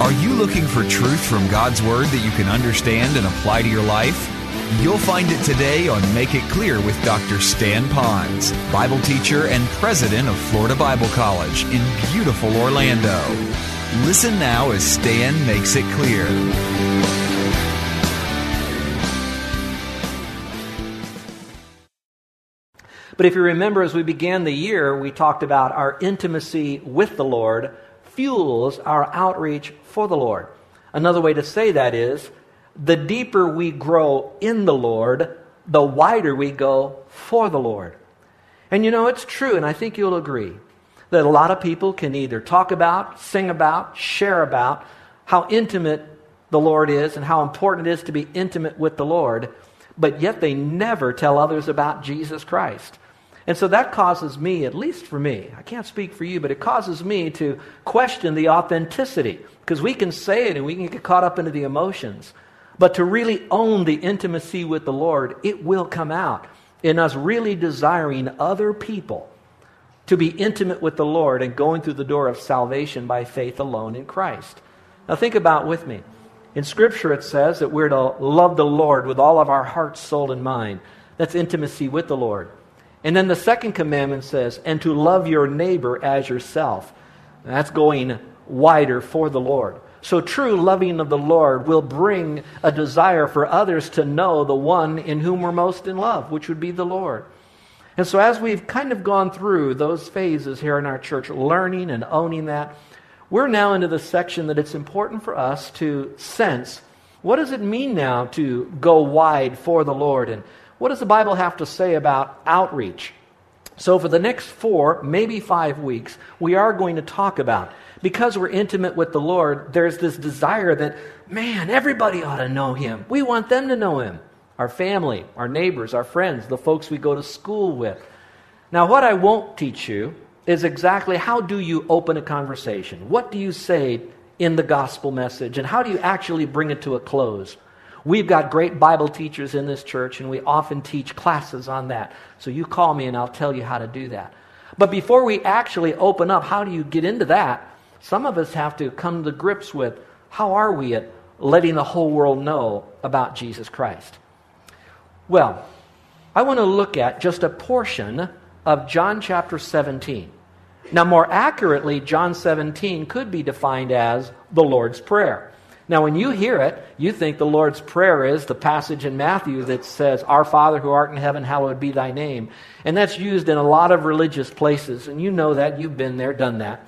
Are you looking for truth from God's Word that you can understand and apply to your life? You'll find it today on Make It Clear with Dr. Stan Ponz, Bible teacher and president of Florida Bible College in beautiful Orlando. Listen now as Stan makes it clear. But if you remember, as we began the year, we talked about our intimacy with the Lord fuels our outreach for the Lord. Another way to say that is the deeper we grow in the Lord, the wider we go for the Lord. And you know, it's true, and I think you'll agree, that a lot of people can either talk about, sing about, share about how intimate the Lord is and how important it is to be intimate with the Lord, but yet they never tell others about Jesus Christ. And so that causes me, at least for me, I can't speak for you, but it causes me to question the authenticity. Because we can say it and we can get caught up into the emotions. But to really own the intimacy with the Lord, it will come out in us really desiring other people to be intimate with the Lord and going through the door of salvation by faith alone in Christ. Now, think about with me. In Scripture, it says that we're to love the Lord with all of our heart, soul, and mind. That's intimacy with the Lord. And then the second commandment says, and to love your neighbor as yourself. And that's going wider for the Lord. So true loving of the Lord will bring a desire for others to know the one in whom we're most in love, which would be the Lord. And so as we've kind of gone through those phases here in our church, learning and owning that, we're now into the section that it's important for us to sense what does it mean now to go wide for the Lord and what does the Bible have to say about outreach? So, for the next four, maybe five weeks, we are going to talk about. Because we're intimate with the Lord, there's this desire that, man, everybody ought to know Him. We want them to know Him. Our family, our neighbors, our friends, the folks we go to school with. Now, what I won't teach you is exactly how do you open a conversation? What do you say in the gospel message? And how do you actually bring it to a close? We've got great Bible teachers in this church, and we often teach classes on that. So you call me, and I'll tell you how to do that. But before we actually open up, how do you get into that? Some of us have to come to grips with how are we at letting the whole world know about Jesus Christ? Well, I want to look at just a portion of John chapter 17. Now, more accurately, John 17 could be defined as the Lord's Prayer. Now, when you hear it, you think the Lord's Prayer is the passage in Matthew that says, Our Father who art in heaven, hallowed be thy name. And that's used in a lot of religious places, and you know that. You've been there, done that.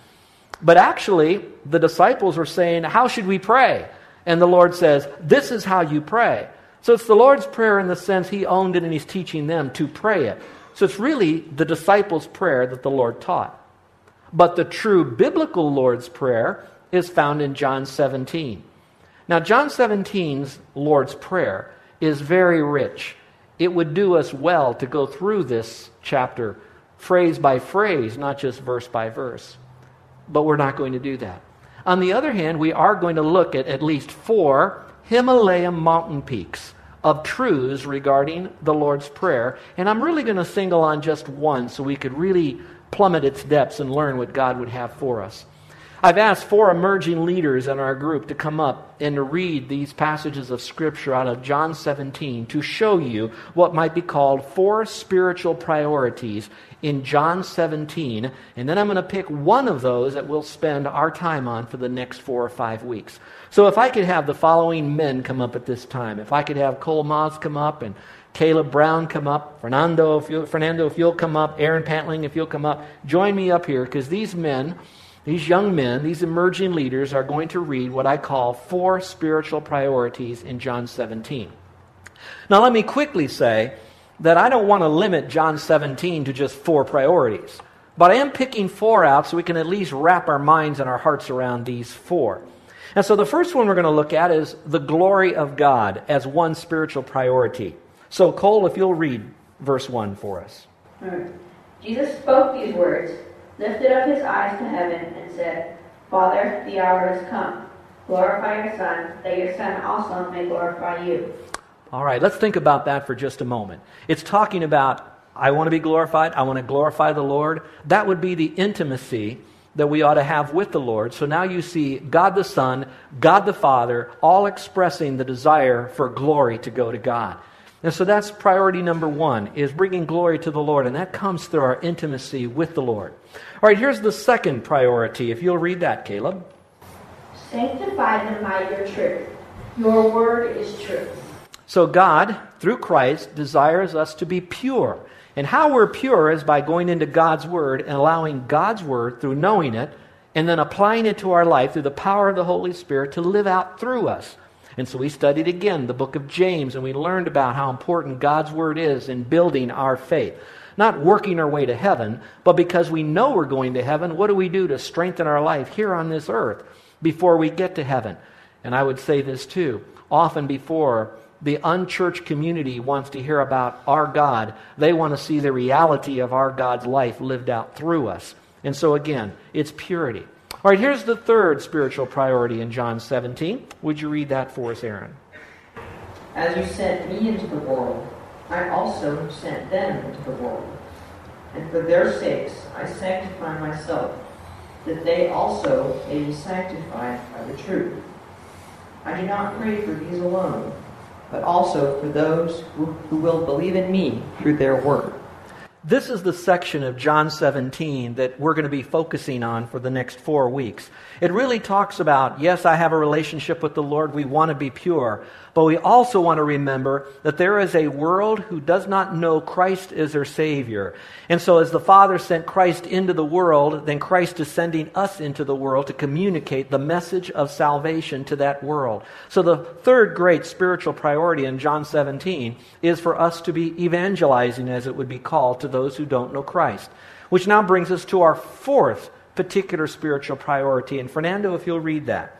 But actually, the disciples were saying, How should we pray? And the Lord says, This is how you pray. So it's the Lord's Prayer in the sense He owned it and He's teaching them to pray it. So it's really the disciples' prayer that the Lord taught. But the true biblical Lord's Prayer is found in John 17. Now, John 17's Lord's Prayer is very rich. It would do us well to go through this chapter phrase by phrase, not just verse by verse. But we're not going to do that. On the other hand, we are going to look at at least four Himalaya mountain peaks of truths regarding the Lord's Prayer. And I'm really going to single on just one so we could really plummet its depths and learn what God would have for us. I've asked four emerging leaders in our group to come up and to read these passages of Scripture out of John 17 to show you what might be called four spiritual priorities in John 17. And then I'm going to pick one of those that we'll spend our time on for the next four or five weeks. So if I could have the following men come up at this time, if I could have Cole Moss come up and Caleb Brown come up, Fernando if, you, Fernando, if you'll come up, Aaron Pantling, if you'll come up, join me up here because these men these young men, these emerging leaders, are going to read what I call four spiritual priorities in John 17. Now, let me quickly say that I don't want to limit John 17 to just four priorities. But I am picking four out so we can at least wrap our minds and our hearts around these four. And so the first one we're going to look at is the glory of God as one spiritual priority. So, Cole, if you'll read verse 1 for us. Hmm. Jesus spoke these words, lifted up his eyes to heaven, and said, Father, the hour has come. Glorify your Son, that your Son also may glorify you. All right, let's think about that for just a moment. It's talking about, I want to be glorified, I want to glorify the Lord. That would be the intimacy that we ought to have with the Lord. So now you see God the Son, God the Father, all expressing the desire for glory to go to God. And so that's priority number one, is bringing glory to the Lord. And that comes through our intimacy with the Lord. All right, here's the second priority. If you'll read that, Caleb. Sanctify them by your truth. Your word is truth. So God, through Christ, desires us to be pure. And how we're pure is by going into God's Word and allowing God's Word through knowing it and then applying it to our life through the power of the Holy Spirit to live out through us. And so we studied again the book of James and we learned about how important God's Word is in building our faith. Not working our way to heaven, but because we know we're going to heaven, what do we do to strengthen our life here on this earth before we get to heaven? And I would say this too. Often before the unchurched community wants to hear about our God. They want to see the reality of our God's life lived out through us. And so, again, it's purity. All right, here's the third spiritual priority in John 17. Would you read that for us, Aaron? As you sent me into the world, I also sent them into the world. And for their sakes I sanctify myself, that they also may be sanctified by the truth. I do not pray for these alone but also for those who, who will believe in me through their word. This is the section of John 17 that we're going to be focusing on for the next four weeks. It really talks about, yes, I have a relationship with the Lord. We want to be pure. But we also want to remember that there is a world who does not know Christ as their Savior. And so, as the Father sent Christ into the world, then Christ is sending us into the world to communicate the message of salvation to that world. So, the third great spiritual priority in John 17 is for us to be evangelizing, as it would be called, to those who don't know Christ. Which now brings us to our fourth particular spiritual priority. And, Fernando, if you'll read that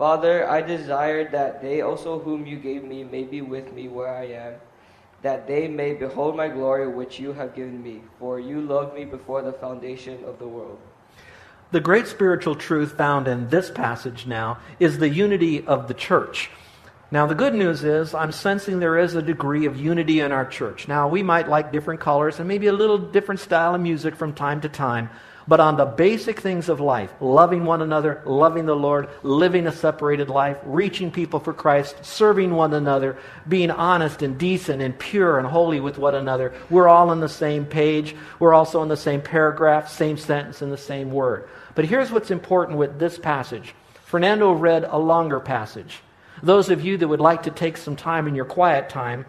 Father, I desire that they also whom you gave me may be with me where I am, that they may behold my glory which you have given me, for you loved me before the foundation of the world. The great spiritual truth found in this passage now is the unity of the church. Now, the good news is, I'm sensing there is a degree of unity in our church. Now, we might like different colors and maybe a little different style of music from time to time, but on the basic things of life loving one another, loving the Lord, living a separated life, reaching people for Christ, serving one another, being honest and decent and pure and holy with one another. We're all on the same page. We're also in the same paragraph, same sentence, and the same word. But here's what's important with this passage Fernando read a longer passage. Those of you that would like to take some time in your quiet time,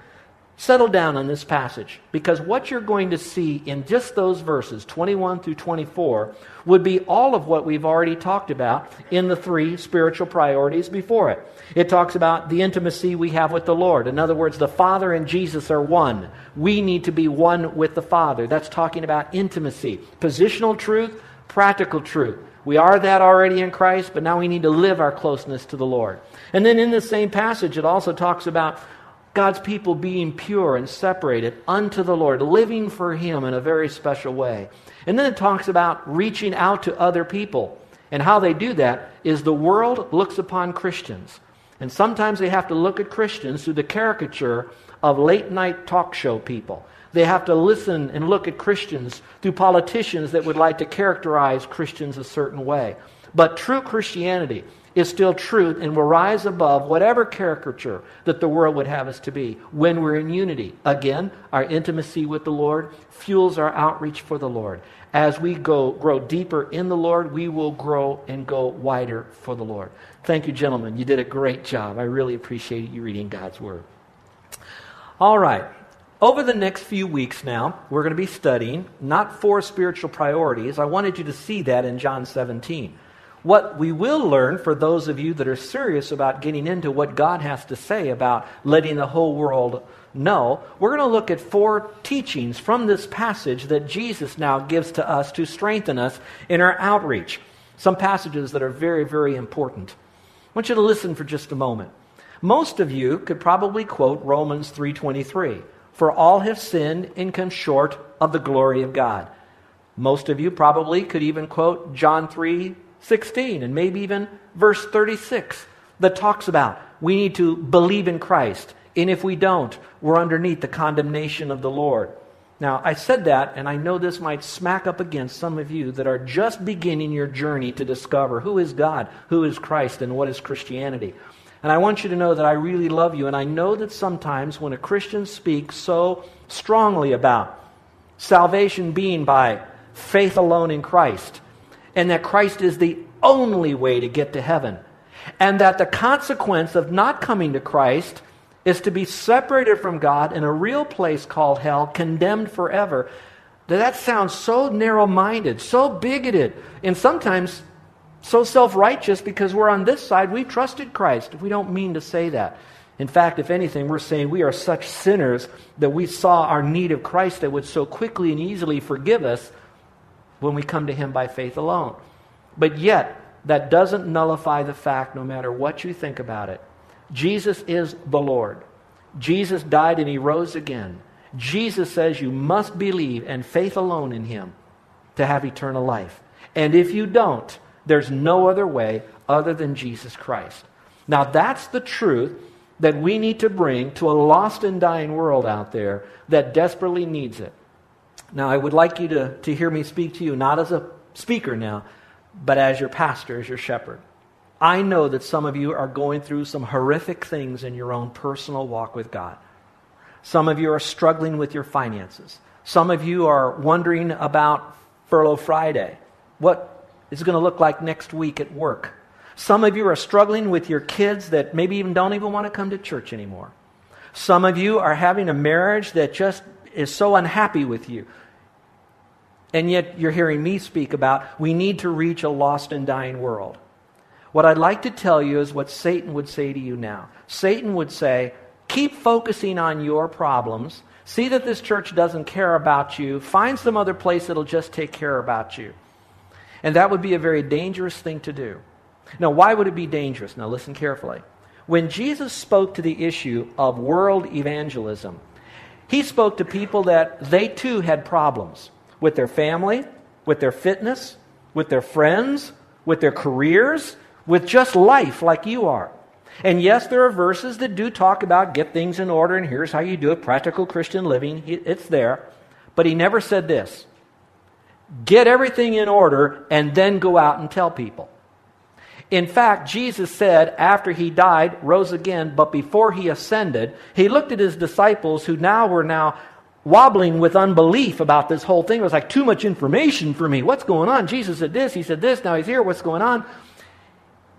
Settle down on this passage because what you're going to see in just those verses, 21 through 24, would be all of what we've already talked about in the three spiritual priorities before it. It talks about the intimacy we have with the Lord. In other words, the Father and Jesus are one. We need to be one with the Father. That's talking about intimacy, positional truth, practical truth. We are that already in Christ, but now we need to live our closeness to the Lord. And then in the same passage, it also talks about God's people being pure and separated unto the Lord, living for Him in a very special way. And then it talks about reaching out to other people. And how they do that is the world looks upon Christians. And sometimes they have to look at Christians through the caricature of late night talk show people. They have to listen and look at Christians through politicians that would like to characterize Christians a certain way. But true Christianity is still truth and will rise above whatever caricature that the world would have us to be when we're in unity. Again, our intimacy with the Lord fuels our outreach for the Lord. As we go grow deeper in the Lord, we will grow and go wider for the Lord. Thank you, gentlemen. You did a great job. I really appreciate you reading God's Word. All right. Over the next few weeks now, we're going to be studying not four spiritual priorities. I wanted you to see that in John 17. What we will learn for those of you that are serious about getting into what God has to say about letting the whole world know, we're going to look at four teachings from this passage that Jesus now gives to us to strengthen us in our outreach. Some passages that are very, very important. I want you to listen for just a moment. Most of you could probably quote Romans 3:23, "For all have sinned and come short of the glory of God." Most of you probably could even quote John 3 16 and maybe even verse 36 that talks about we need to believe in Christ. And if we don't, we're underneath the condemnation of the Lord. Now, I said that, and I know this might smack up against some of you that are just beginning your journey to discover who is God, who is Christ, and what is Christianity. And I want you to know that I really love you, and I know that sometimes when a Christian speaks so strongly about salvation being by faith alone in Christ, and that Christ is the only way to get to heaven. And that the consequence of not coming to Christ is to be separated from God in a real place called hell, condemned forever. That sounds so narrow minded, so bigoted, and sometimes so self righteous because we're on this side, we've trusted Christ. We don't mean to say that. In fact, if anything, we're saying we are such sinners that we saw our need of Christ that would so quickly and easily forgive us when we come to Him by faith alone. But yet, that doesn't nullify the fact, no matter what you think about it. Jesus is the Lord. Jesus died and He rose again. Jesus says you must believe and faith alone in Him to have eternal life. And if you don't, there's no other way other than Jesus Christ. Now, that's the truth that we need to bring to a lost and dying world out there that desperately needs it. Now, I would like you to, to hear me speak to you, not as a speaker now, but as your pastor, as your shepherd. I know that some of you are going through some horrific things in your own personal walk with God. Some of you are struggling with your finances. Some of you are wondering about Furlough Friday. What is it going to look like next week at work? Some of you are struggling with your kids that maybe even don't even want to come to church anymore. Some of you are having a marriage that just is so unhappy with you. And yet you're hearing me speak about we need to reach a lost and dying world. What I'd like to tell you is what Satan would say to you now. Satan would say, keep focusing on your problems. See that this church doesn't care about you. Find some other place that'll just take care about you. And that would be a very dangerous thing to do. Now, why would it be dangerous? Now, listen carefully. When Jesus spoke to the issue of world evangelism, he spoke to people that they too had problems with their family, with their fitness, with their friends, with their careers, with just life like you are. And yes, there are verses that do talk about get things in order and here's how you do it practical Christian living. It's there. But he never said this get everything in order and then go out and tell people. In fact, Jesus said after he died, rose again, but before he ascended, he looked at his disciples who now were now wobbling with unbelief about this whole thing. It was like too much information for me. What's going on? Jesus said this, he said this, now he's here, what's going on?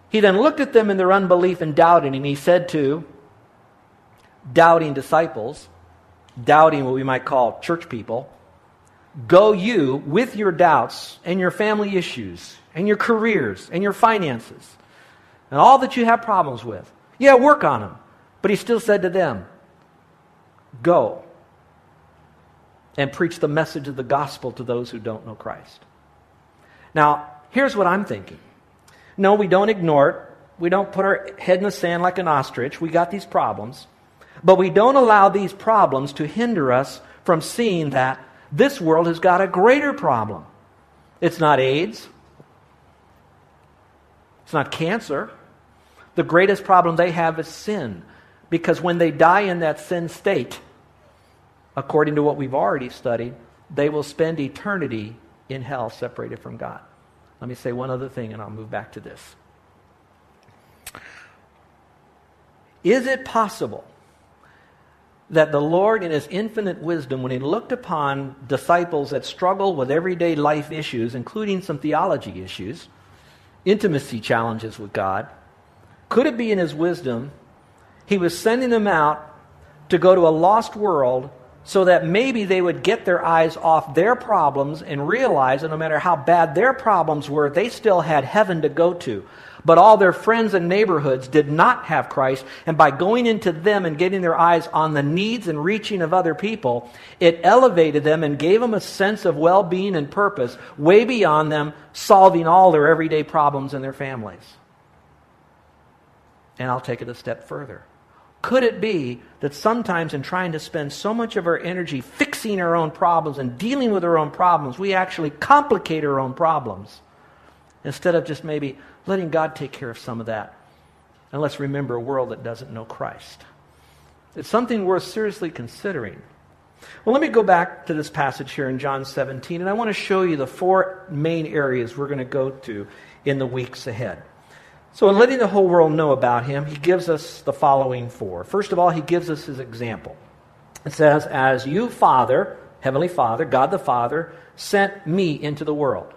He then looked at them in their unbelief and doubting, and he said to doubting disciples, doubting what we might call church people, Go you with your doubts and your family issues and your careers and your finances and all that you have problems with. Yeah, work on them. But he still said to them, Go and preach the message of the gospel to those who don't know Christ. Now, here's what I'm thinking. No, we don't ignore it. We don't put our head in the sand like an ostrich. We got these problems. But we don't allow these problems to hinder us from seeing that this world has got a greater problem. It's not AIDS. It's not cancer. The greatest problem they have is sin. Because when they die in that sin state, according to what we've already studied, they will spend eternity in hell separated from God. Let me say one other thing and I'll move back to this. Is it possible that the Lord, in His infinite wisdom, when He looked upon disciples that struggle with everyday life issues, including some theology issues, intimacy challenges with God, could it be in His wisdom He was sending them out to go to a lost world so that maybe they would get their eyes off their problems and realize that no matter how bad their problems were, they still had heaven to go to. But all their friends and neighborhoods did not have Christ, and by going into them and getting their eyes on the needs and reaching of other people, it elevated them and gave them a sense of well being and purpose way beyond them solving all their everyday problems in their families. And I'll take it a step further. Could it be that sometimes in trying to spend so much of our energy fixing our own problems and dealing with our own problems, we actually complicate our own problems instead of just maybe letting God take care of some of that? And let's remember a world that doesn't know Christ. It's something worth seriously considering. Well, let me go back to this passage here in John 17, and I want to show you the four main areas we're going to go to in the weeks ahead. So, in letting the whole world know about him, he gives us the following four. First of all, he gives us his example. It says, As you, Father, Heavenly Father, God the Father, sent me into the world.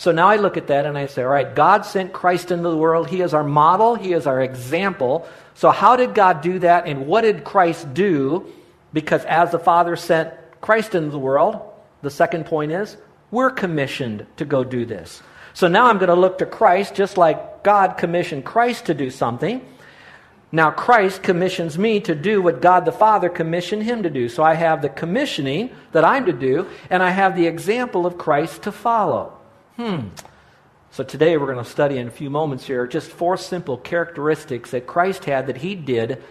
So now I look at that and I say, all right, God sent Christ into the world. He is our model, He is our example. So, how did God do that, and what did Christ do? Because as the Father sent Christ into the world, the second point is, we're commissioned to go do this. So now I'm going to look to Christ just like God commissioned Christ to do something. Now Christ commissions me to do what God the Father commissioned him to do. So I have the commissioning that I'm to do, and I have the example of Christ to follow. Hmm. So today we're going to study in a few moments here just four simple characteristics that Christ had that he did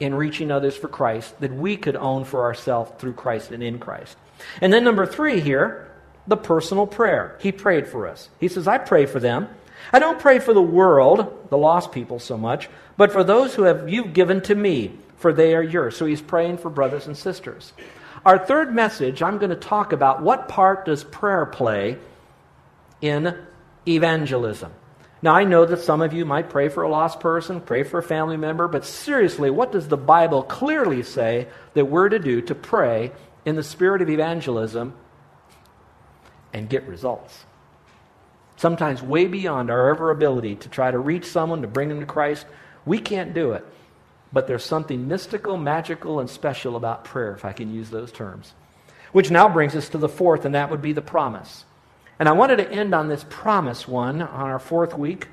in reaching others for Christ that we could own for ourselves through Christ and in Christ. And then number three here, the personal prayer. He prayed for us. He says, I pray for them. I don't pray for the world, the lost people so much, but for those who have you've given to me, for they are yours. So he's praying for brothers and sisters. Our third message, I'm going to talk about what part does prayer play in evangelism. Now, I know that some of you might pray for a lost person, pray for a family member, but seriously, what does the Bible clearly say that we're to do to pray in the spirit of evangelism and get results. Sometimes way beyond our ever ability to try to reach someone, to bring them to Christ. We can't do it. But there's something mystical, magical, and special about prayer, if I can use those terms. Which now brings us to the fourth, and that would be the promise. And I wanted to end on this promise one on our fourth week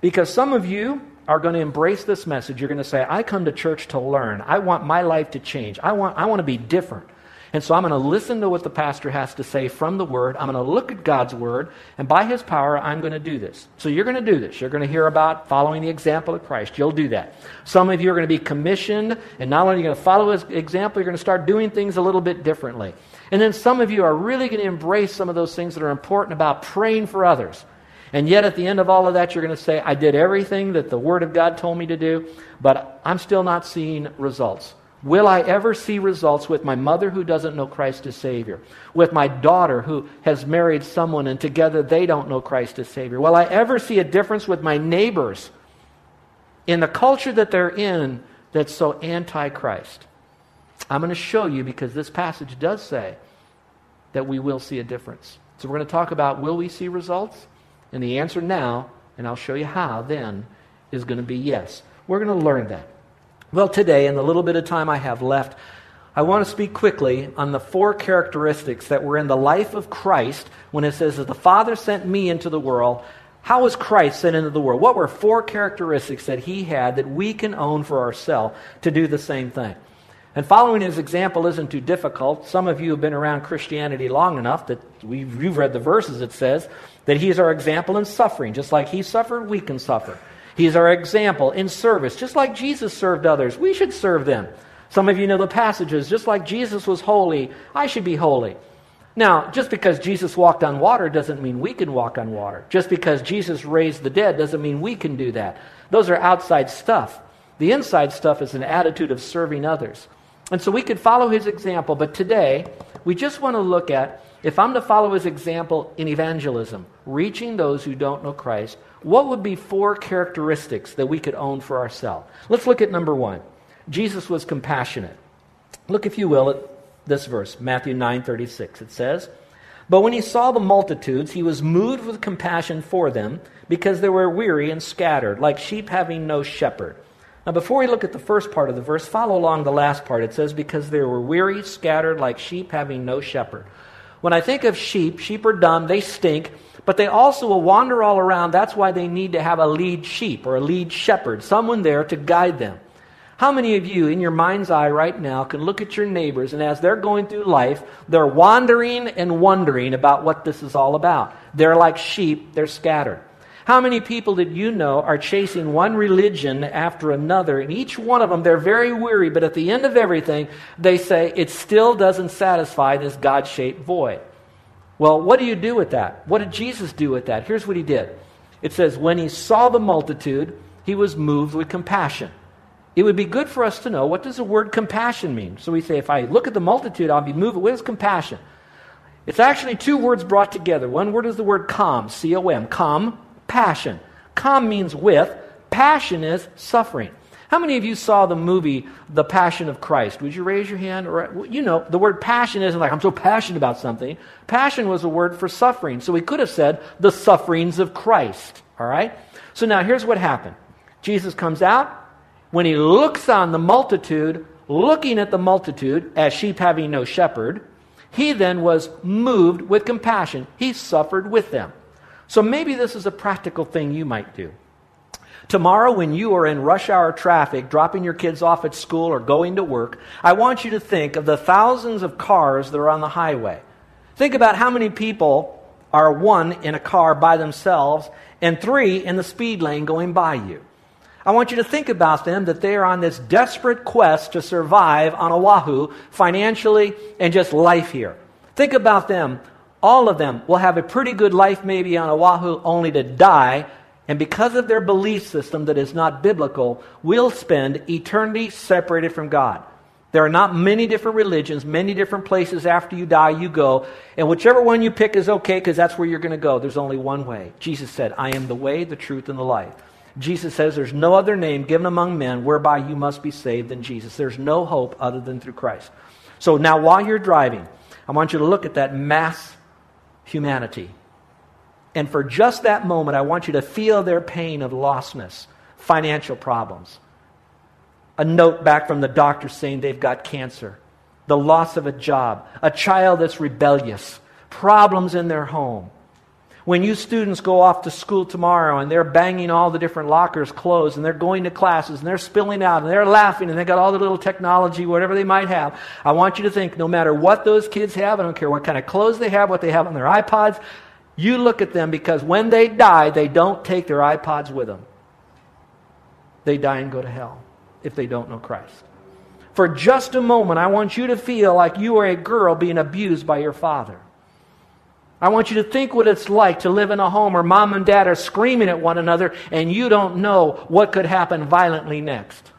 because some of you are going to embrace this message. You're going to say, I come to church to learn. I want my life to change. I want, I want to be different. And so I'm going to listen to what the pastor has to say from the Word. I'm going to look at God's Word, and by His power, I'm going to do this. So you're going to do this. You're going to hear about following the example of Christ. You'll do that. Some of you are going to be commissioned, and not only are you going to follow His example, you're going to start doing things a little bit differently. And then some of you are really going to embrace some of those things that are important about praying for others. And yet, at the end of all of that, you're going to say, I did everything that the Word of God told me to do, but I'm still not seeing results. Will I ever see results with my mother who doesn't know Christ as Savior? With my daughter who has married someone and together they don't know Christ as Savior? Will I ever see a difference with my neighbors in the culture that they're in that's so anti Christ? I'm going to show you because this passage does say that we will see a difference. So we're going to talk about will we see results? And the answer now, and I'll show you how then, is going to be yes. We're going to learn that. Well, today, in the little bit of time I have left, I want to speak quickly on the four characteristics that were in the life of Christ when it says that the Father sent me into the world. How was Christ sent into the world? What were four characteristics that he had that we can own for ourselves to do the same thing? And following his example isn't too difficult. Some of you have been around Christianity long enough that you've read the verses. It says that he is our example in suffering. Just like he suffered, we can suffer. He's our example in service. Just like Jesus served others, we should serve them. Some of you know the passages. Just like Jesus was holy, I should be holy. Now, just because Jesus walked on water doesn't mean we can walk on water. Just because Jesus raised the dead doesn't mean we can do that. Those are outside stuff. The inside stuff is an attitude of serving others. And so we could follow his example, but today we just want to look at if I'm to follow his example in evangelism, reaching those who don't know Christ, what would be four characteristics that we could own for ourselves? Let's look at number one. Jesus was compassionate. Look, if you will, at this verse, Matthew 9 36. It says, But when he saw the multitudes, he was moved with compassion for them because they were weary and scattered, like sheep having no shepherd. Now, before we look at the first part of the verse, follow along the last part. It says, Because they were weary, scattered, like sheep having no shepherd. When I think of sheep, sheep are dumb, they stink, but they also will wander all around. That's why they need to have a lead sheep or a lead shepherd, someone there to guide them. How many of you, in your mind's eye right now, can look at your neighbors and as they're going through life, they're wandering and wondering about what this is all about? They're like sheep, they're scattered. How many people did you know are chasing one religion after another? And each one of them, they're very weary, but at the end of everything, they say, it still doesn't satisfy this God shaped void. Well, what do you do with that? What did Jesus do with that? Here's what he did it says, when he saw the multitude, he was moved with compassion. It would be good for us to know what does the word compassion mean? So we say, if I look at the multitude, I'll be moved. What is compassion? It's actually two words brought together. One word is the word com, C O M, com, passion. Com means with, passion is suffering. How many of you saw the movie The Passion of Christ? Would you raise your hand? Or, you know, the word passion isn't like, I'm so passionate about something. Passion was a word for suffering. So we could have said, the sufferings of Christ. All right? So now here's what happened Jesus comes out. When he looks on the multitude, looking at the multitude as sheep having no shepherd, he then was moved with compassion. He suffered with them. So maybe this is a practical thing you might do. Tomorrow, when you are in rush hour traffic, dropping your kids off at school or going to work, I want you to think of the thousands of cars that are on the highway. Think about how many people are one in a car by themselves and three in the speed lane going by you. I want you to think about them that they are on this desperate quest to survive on Oahu financially and just life here. Think about them all of them will have a pretty good life maybe on Oahu only to die. And because of their belief system that is not biblical, will spend eternity separated from God. There are not many different religions, many different places after you die you go. And whichever one you pick is okay because that's where you're going to go. There's only one way. Jesus said, I am the way, the truth, and the life. Jesus says there's no other name given among men whereby you must be saved than Jesus. There's no hope other than through Christ. So now while you're driving, I want you to look at that mass humanity. And for just that moment, I want you to feel their pain of lostness, financial problems. A note back from the doctor saying they've got cancer, the loss of a job, a child that's rebellious, problems in their home, when you students go off to school tomorrow and they're banging all the different lockers closed and they're going to classes and they're spilling out and they're laughing and they got all the little technology, whatever they might have, I want you to think no matter what those kids have, I don't care what kind of clothes they have, what they have on their iPods, you look at them because when they die, they don't take their iPods with them. They die and go to hell if they don't know Christ. For just a moment, I want you to feel like you are a girl being abused by your father. I want you to think what it's like to live in a home where mom and dad are screaming at one another and you don't know what could happen violently next.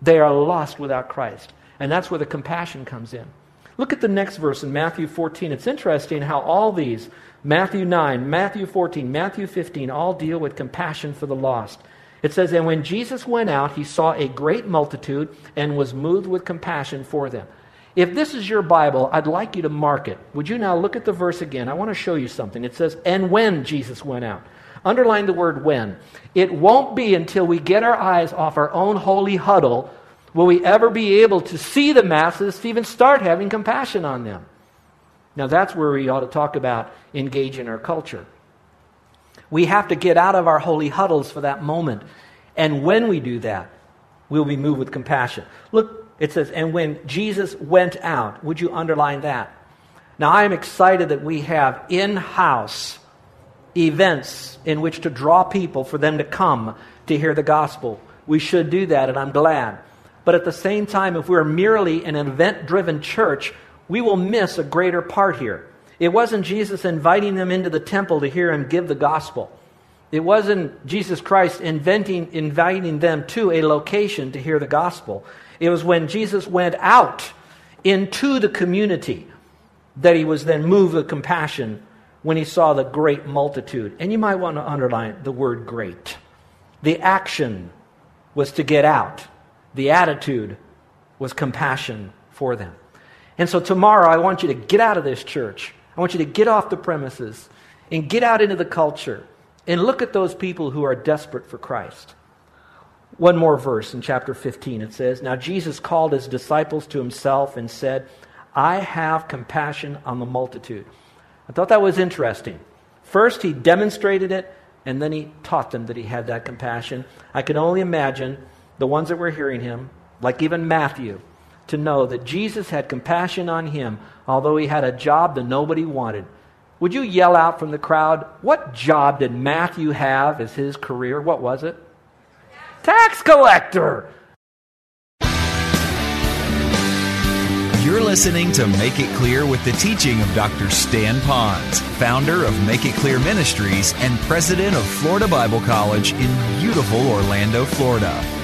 They are lost without Christ. And that's where the compassion comes in. Look at the next verse in Matthew 14. It's interesting how all these, Matthew 9, Matthew 14, Matthew 15, all deal with compassion for the lost. It says, And when Jesus went out, he saw a great multitude and was moved with compassion for them. If this is your Bible, I'd like you to mark it. Would you now look at the verse again? I want to show you something. It says, And when Jesus went out. Underline the word when. It won't be until we get our eyes off our own holy huddle will we ever be able to see the masses to even start having compassion on them. Now, that's where we ought to talk about engaging our culture. We have to get out of our holy huddles for that moment. And when we do that, we'll be moved with compassion. Look, it says, and when Jesus went out, would you underline that? Now, I am excited that we have in house events in which to draw people for them to come to hear the gospel. We should do that, and I'm glad. But at the same time, if we're merely an event driven church, we will miss a greater part here. It wasn't Jesus inviting them into the temple to hear him give the gospel. It wasn't Jesus Christ inventing, inviting them to a location to hear the gospel. It was when Jesus went out into the community that he was then moved with compassion when he saw the great multitude. And you might want to underline the word great. The action was to get out, the attitude was compassion for them. And so tomorrow, I want you to get out of this church. I want you to get off the premises and get out into the culture and look at those people who are desperate for Christ. One more verse in chapter 15. It says, Now Jesus called his disciples to himself and said, I have compassion on the multitude. I thought that was interesting. First, he demonstrated it, and then he taught them that he had that compassion. I can only imagine the ones that were hearing him, like even Matthew, to know that Jesus had compassion on him, although he had a job that nobody wanted. Would you yell out from the crowd, What job did Matthew have as his career? What was it? Tax collector. You're listening to Make It Clear with the teaching of Dr. Stan Ponz, founder of Make It Clear Ministries and president of Florida Bible College in beautiful Orlando, Florida.